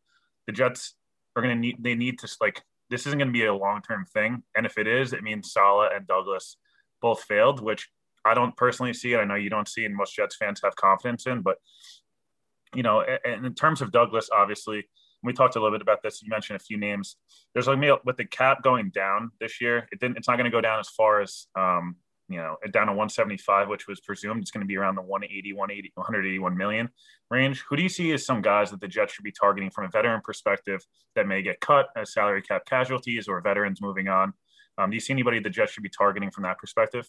[SPEAKER 1] the Jets are going to need they need to like this isn't going to be a long term thing. And if it is, it means Saleh and Douglas both failed, which I don't personally see it. I know you don't see, and most Jets fans have confidence in, but you know, and in terms of Douglas, obviously, we talked a little bit about this. You mentioned a few names. There's like me with the cap going down this year, it didn't. It's not going to go down as far as um, you know, down to 175, which was presumed it's going to be around the 180, 180, 181 million range. Who do you see as some guys that the Jets should be targeting from a veteran perspective that may get cut as salary cap casualties or veterans moving on? Um, do you see anybody the Jets should be targeting from that perspective?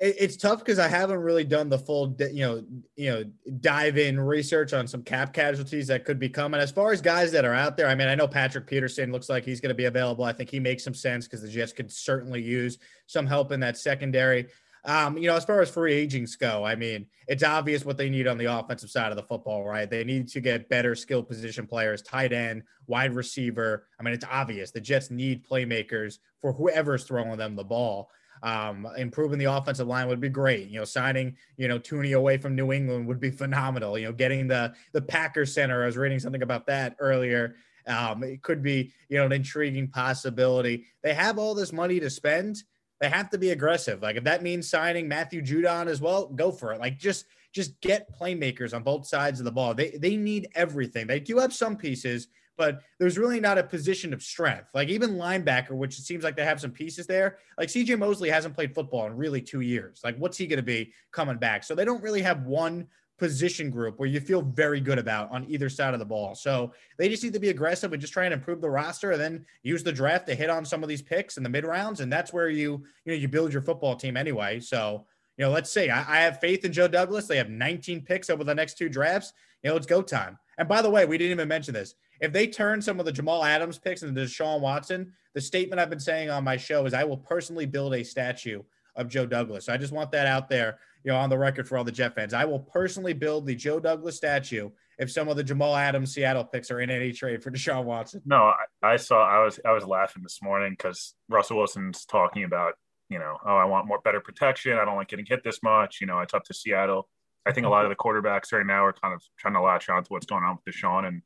[SPEAKER 2] It's tough because I haven't really done the full, you know, you know, dive in research on some cap casualties that could be coming. As far as guys that are out there, I mean, I know Patrick Peterson looks like he's going to be available. I think he makes some sense because the Jets could certainly use some help in that secondary. Um, you know, as far as free agents go, I mean, it's obvious what they need on the offensive side of the football, right? They need to get better skill position players, tight end, wide receiver. I mean, it's obvious the Jets need playmakers for whoever's throwing them the ball. Um, improving the offensive line would be great. You know, signing you know Thuney away from New England would be phenomenal. You know, getting the the Packers center. I was reading something about that earlier. Um, it could be you know an intriguing possibility. They have all this money to spend. They have to be aggressive. Like if that means signing Matthew Judon as well, go for it. Like just just get playmakers on both sides of the ball. They they need everything. They do have some pieces but there's really not a position of strength. Like even linebacker, which it seems like they have some pieces there. Like CJ Mosley hasn't played football in really two years. Like what's he going to be coming back? So they don't really have one position group where you feel very good about on either side of the ball. So they just need to be aggressive and just try and improve the roster and then use the draft to hit on some of these picks in the mid rounds. And that's where you, you know, you build your football team anyway. So, you know, let's see. I, I have faith in Joe Douglas. They have 19 picks over the next two drafts. You know, it's go time. And by the way, we didn't even mention this. If they turn some of the Jamal Adams picks into Deshaun Watson, the statement I've been saying on my show is I will personally build a statue of Joe Douglas. So I just want that out there, you know, on the record for all the Jet fans. I will personally build the Joe Douglas statue if some of the Jamal Adams Seattle picks are in any trade for Deshaun Watson.
[SPEAKER 1] No, I, I saw I was I was laughing this morning because Russell Wilson's talking about, you know, oh, I want more better protection. I don't like getting hit this much. You know, it's up to Seattle. I think a lot of the quarterbacks right now are kind of trying to latch on to what's going on with Deshaun and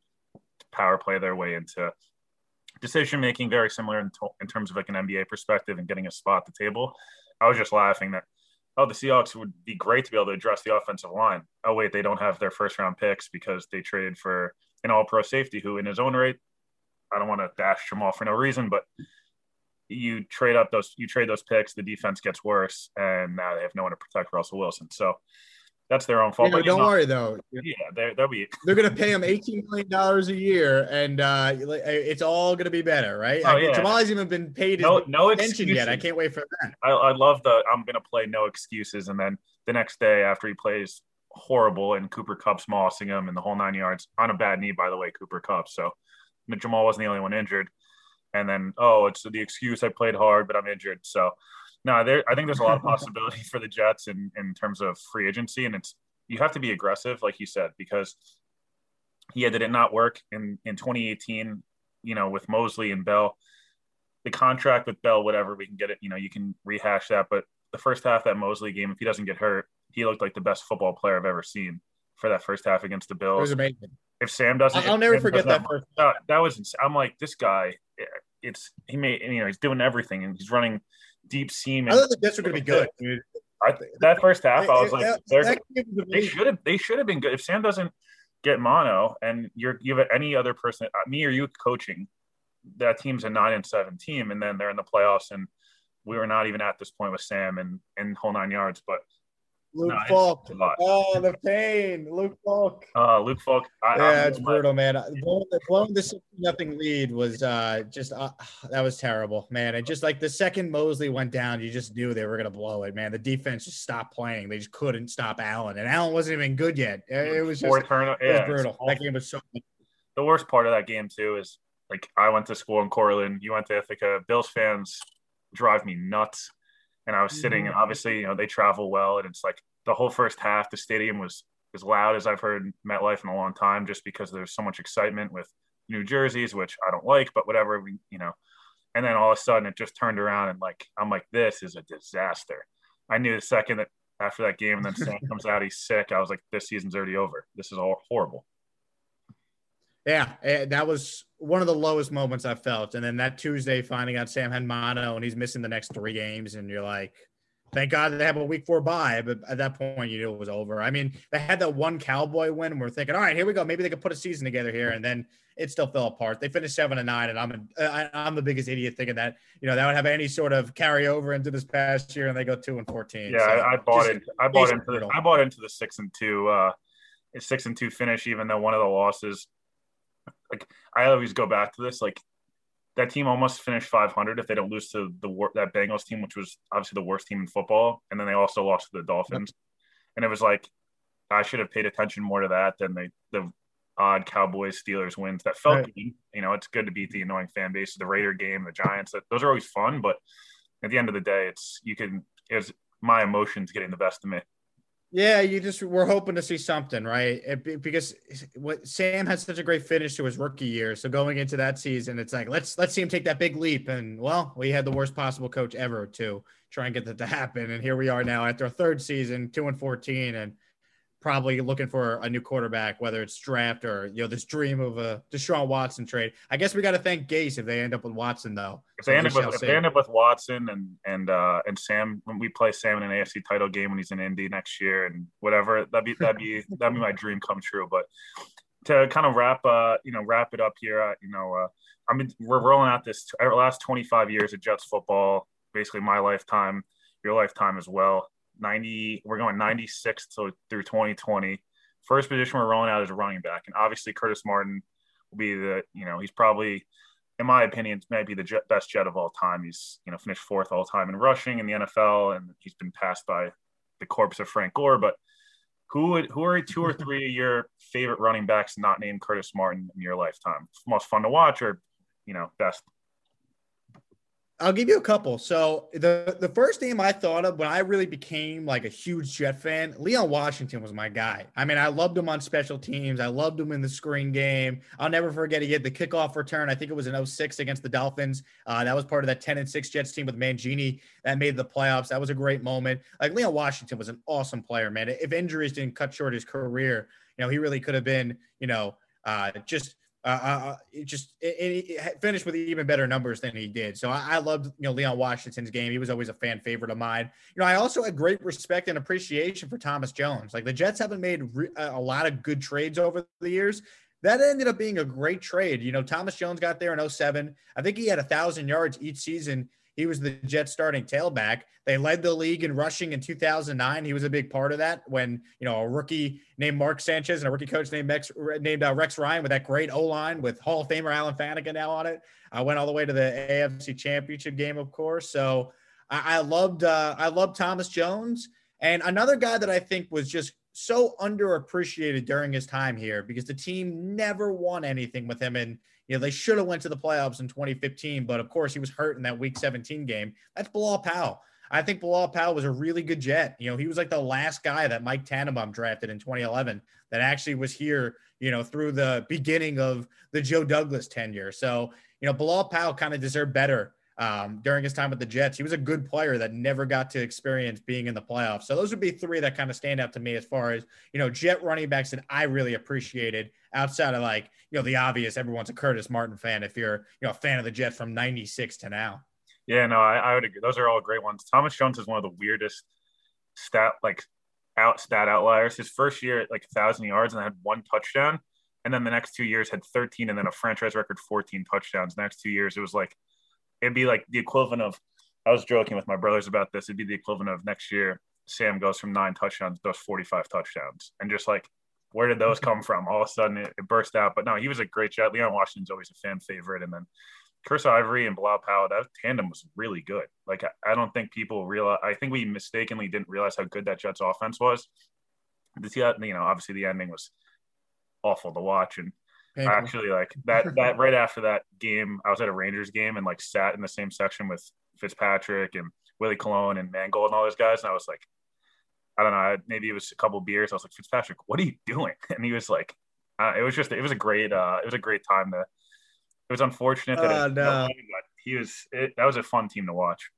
[SPEAKER 1] power play their way into decision making, very similar in, to- in terms of like an NBA perspective and getting a spot at the table. I was just laughing that, oh, the Seahawks would be great to be able to address the offensive line. Oh, wait, they don't have their first round picks because they traded for an all pro safety who, in his own right, I don't want to dash Jamal for no reason, but you trade up those, you trade those picks, the defense gets worse, and now they have no one to protect Russell Wilson. So that's their own fault.
[SPEAKER 2] You know, don't worry though.
[SPEAKER 1] Yeah, they're, they'll be.
[SPEAKER 2] They're gonna pay him eighteen million dollars a year, and uh, it's all gonna be better, right?
[SPEAKER 1] Oh, yeah.
[SPEAKER 2] Jamal hasn't even been paid
[SPEAKER 1] no, no
[SPEAKER 2] extension yet. I can't wait for that.
[SPEAKER 1] I, I love the I'm gonna play no excuses, and then the next day after he plays horrible and Cooper Kupp's mossing him and the whole nine yards on a bad knee, by the way, Cooper Kupp. So Jamal wasn't the only one injured. And then, oh, it's the excuse I played hard, but I'm injured. So no, there. I think there's a lot of possibility for the Jets in in terms of free agency, and it's you have to be aggressive, like you said, because yeah, did it not work in in 2018? You know, with Mosley and Bell, the contract with Bell, whatever we can get it. You know, you can rehash that, but the first half that Mosley game, if he doesn't get hurt, he looked like the best football player I've ever seen for that first half against the Bills.
[SPEAKER 2] It was amazing.
[SPEAKER 1] If Sam doesn't,
[SPEAKER 2] I'll never forget that. First.
[SPEAKER 1] That, that was. I'm like this guy. It's he made you know he's doing everything and he's running deep seam.
[SPEAKER 2] I thought the Jets were going to be good, dude.
[SPEAKER 1] I, that first half, I was like,
[SPEAKER 2] That-
[SPEAKER 1] they should have they should have been good. If Sam doesn't get mono and you're you have any other person, uh, me or you coaching, that team's a nine and seven team, and then they're in the playoffs, and we were not even at this point with Sam and and whole nine yards. But
[SPEAKER 2] Luke
[SPEAKER 1] No,
[SPEAKER 2] Falk. Oh, the pain. Luke Falk.
[SPEAKER 1] uh, Luke Falk, I,
[SPEAKER 2] Yeah,
[SPEAKER 1] I'm-
[SPEAKER 2] it's brutal, man. Blowing the, blowing the nothing lead was uh, just uh, that was terrible, man. And just like the second Mosley went down, you just knew they were gonna blow it, man. The defense just stopped playing. They just couldn't stop Allen, and Allen wasn't even good yet. It was just
[SPEAKER 1] four turn,
[SPEAKER 2] it
[SPEAKER 1] yeah,
[SPEAKER 2] brutal. That game was so.
[SPEAKER 1] the worst part of that game too is like I went to school in Cortland, you went to Ithaca. Bills fans drive me nuts, and I was sitting, and obviously you know they travel well, and it's like the whole first half, the stadium was as loud as I've heard MetLife in a long time, just because there's so much excitement with new jerseys, which I don't like, but whatever, we, you know. And then all of a sudden, it just turned around, and like I'm like, this is a disaster. I knew the second that after that game, and then Sam comes out, he's sick. I was like, this season's already over. This is all horrible.
[SPEAKER 2] Yeah, eh, that was one of the lowest moments I felt. And then that Tuesday, finding out Sam had mono and he's missing the next three games, and you're like, thank God they have a week four bye. But at that point, you knew it was over. I mean, they had that one Cowboy win, and we're thinking, all right, here we go. Maybe they could put a season together here, and then it still fell apart. They finished seven and nine, and I'm a, I, I'm the biggest idiot thinking that you know that would have any sort of carryover into this past year, and they go two and fourteen.
[SPEAKER 1] Yeah,
[SPEAKER 2] So,
[SPEAKER 1] I, I bought
[SPEAKER 2] just-
[SPEAKER 1] it. I bought into the. I bought into the six and two, uh, six and two finish. Even though one of the losses, like I always go back to this, like that team almost finished 500 if they don't lose to the wor- that Bengals team, which was obviously the worst team in football, and then they also lost to the Dolphins, and it was like I should have paid attention more to that than the the odd Cowboys Steelers wins that felt
[SPEAKER 2] Right.
[SPEAKER 1] good. You know, it's good to beat the annoying fan base, the Raider game, the Giants. That, those are always fun, but at the end of the day, it's you can it's my emotions getting the best of me.
[SPEAKER 2] Yeah, you just we're hoping to see something, right? Eh, it, because what Sam had such a great finish to his rookie year. So going into that season, it's like let's let's see him take that big leap. And well, we had the worst possible coach ever to try and get that to happen. And here we are now after a third season, two and fourteen, and probably looking for a new quarterback, whether it's draft or you know this dream of a Deshaun Watson trade. I guess we got to thank Gase if they end up with Watson though.
[SPEAKER 1] If they
[SPEAKER 2] So
[SPEAKER 1] end up with if they end up with Watson and and uh and Sam when we play Sam in an AFC title game when he's in Indy next year and whatever that'd be that'd be that'd be my dream come true. But to kind of wrap uh you know wrap it up here uh, you know uh I mean we're rolling out this our last 25 years of Jets football basically my lifetime your lifetime as well 90 we're going 96 to, through 2020 first position we're rolling out is running back and obviously Curtis Martin will be the you know he's probably in my opinion, might be the best jet of all time. He's you know finished fourth all time in rushing in the NFL, and he's been passed by the corpse of Frank Gore. But who would who are two or three of your favorite running backs not named Curtis Martin in your lifetime? Most fun to watch, or you know best?
[SPEAKER 2] I'll give you a couple. So the the first name I thought of when I really became like a huge Jet fan, Leon Washington was my guy. I mean, I loved him on special teams. I loved him in the screen game. I'll never forget he had the kickoff return. I think it was in 06 against the Dolphins. Uh, that was part of that 10 and 6 Jets team with Mangini that made the playoffs. That was a great moment. Like Leon Washington was an awesome player, man. If injuries didn't cut short his career, you know, he really could have been, you know, uh, just uh, uh, it just it, it finished with even better numbers than he did. So I, I loved you know Leon Washington's game. He was always a fan favorite of mine. You know, I also had great respect and appreciation for Thomas Jones. Like the Jets haven't made re- a lot of good trades over the years. That ended up being a great trade. You know, Thomas Jones got there in 07. I think he had a thousand yards each season. He was the Jets starting tailback. They led the league in rushing in 2009. He was a big part of that when, you know, a rookie named Mark Sanchez and a rookie coach named Rex, named uh, Rex Ryan with that great O line with Hall of Famer Alan Faneca now on it. I went all the way to the AFC Championship game, of course. So I, I loved uh, I loved Thomas Jones and another guy that I think was just so underappreciated during his time here because the team never won anything with him and you know they should have went to the playoffs in 2015 but of course he was hurt in that week 17 game that's Bilal Powell I think Bilal Powell was a really good jet. You know, he was like the last guy that Mike Tannenbaum drafted in 2011 that actually was here, you know, through the beginning of the Joe Douglas tenure. So, you know, Bilal Powell kind of deserved better um, during his time with the Jets. He was a good player that never got to experience being in the playoffs. So those would be three that kind of stand out to me as far as, you know, Jet running backs that I really appreciated outside of like, you know, the obvious, everyone's a Curtis Martin fan if you're, you know, a fan of the Jets from 96 to now.
[SPEAKER 1] Yeah, no, I, I would agree. Those are all great ones. Thomas Jones is one of the weirdest stat like out stat outliers. His first year at like a thousand yards and had one touchdown, and then the next two years had 13 and then a franchise record 14 touchdowns. The next two years it was like it'd be like the equivalent of I was joking with my brothers about this. It'd be the equivalent of next year Sam goes from nine touchdowns to 45 touchdowns, and just like where did those come from? All of a sudden it, it burst out. But no, he was a great jet. Leon Washington's always a fan favorite, and then Chris Ivory and Bilal Powell, that tandem was really good. Like I, I don't think people realize. I think we mistakenly didn't realize how good that Jets offense was. The you know obviously the ending was awful to watch, and Painful. actually like that that right after that game, I was at a Rangers game and like sat in the same section with Fitzpatrick and Willie Colon and Mangold and all those guys, and I was like, I don't know, maybe it was a couple beers. I was like, Fitzpatrick, what are you doing? And he was like, uh, it was just it was a great uh, it was a great time to it was unfortunate that uh, no. but he was. It, that was a fun team to watch.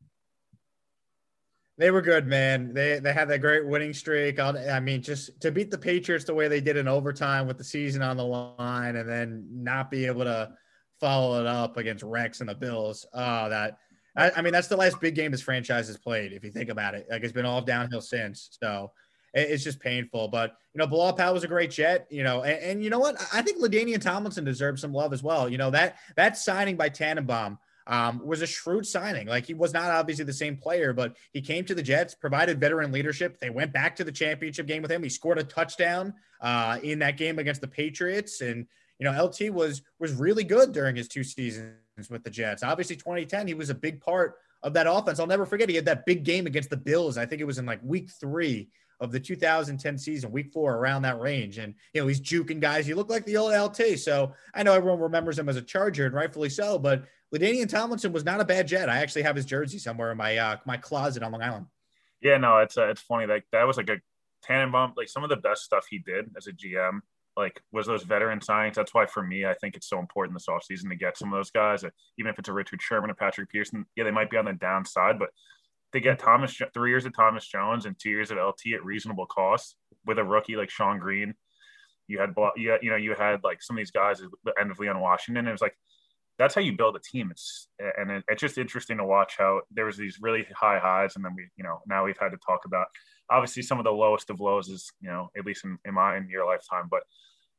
[SPEAKER 2] They were good, man. They they had that great winning streak. I mean, just to beat the Patriots the way they did in overtime with the season on the line, and then not be able to follow it up against Rex and the Bills. Oh, that. I, I mean, that's the last big game this franchise has played. If you think about it, like it's been all downhill since. So it's just painful. But you know, Bilal Powell was a great jet. You know, and, and you know what? I think LaDainian Tomlinson deserves some love as well. You know that that signing by Tannenbaum um, was a shrewd signing. Like he was not obviously the same player, but he came to the Jets, provided veteran leadership. They went back to the championship game with him. He scored a touchdown uh, in that game against the Patriots, and you know LT was was really good during his two seasons with the Jets. Obviously, 2010 he was a big part of that offense. I'll never forget he had that big game against the Bills. I think it was in like week three of the 2010 season, week four, around that range. And, you know, he's juking guys. He looked like the old LT. So I know everyone remembers him as a Charger, and rightfully so. But LaDainian Tomlinson was not a bad jet. I actually have his jersey somewhere in my uh, my closet on Long Island.
[SPEAKER 1] Yeah, no, it's uh, it's funny. Like that was like a Tannenbaum. Like some of the best stuff he did as a GM, like was those veteran signings. That's why for me, I think it's so important this offseason to get some of those guys. Even if it's a Richard Sherman or Patrick Peterson, yeah, they might be on the downside, but they get Thomas three years of Thomas Jones and two years of LT at reasonable cost with a rookie like Shonn Greene. You had, you had, you know, you had like some of these guys at the end of Leon Washington. It was like that's how you build a team. It's and it, it's just interesting to watch how there was these really high highs, and then we, you know, now we've had to talk about obviously some of the lowest of lows is you know at least in, in my in your lifetime, but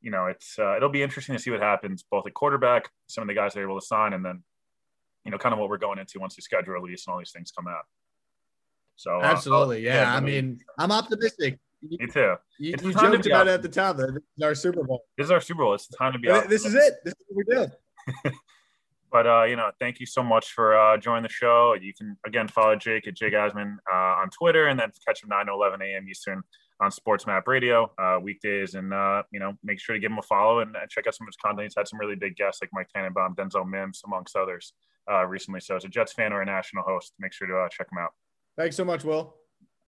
[SPEAKER 1] you know it's uh, it'll be interesting to see what happens both at quarterback, some of the guys they're able to sign, and then you know kind of what we're going into once the schedule release and all these things come out. So
[SPEAKER 2] uh, absolutely, uh, yeah. yeah. I mean, I'm optimistic.
[SPEAKER 1] Me too.
[SPEAKER 2] You, you joked about it at the top. This is our Super Bowl.
[SPEAKER 1] This is our Super Bowl. It's time to be.
[SPEAKER 2] This is it. This is what we do.
[SPEAKER 1] but uh, you know, thank you so much for uh, joining the show. You can again follow Jake at Jake Asman uh, on Twitter, and then catch him 9 11 a.m. Eastern on Sports Map Radio uh, weekdays. And uh, you know, make sure to give him a follow and, check out some of his content. He's had some really big guests like Mike Tannenbaum, Denzel Mims, amongst others, uh, recently. So, as a Jets fan or a national host, make sure to check him out.
[SPEAKER 2] Thanks so much, Will.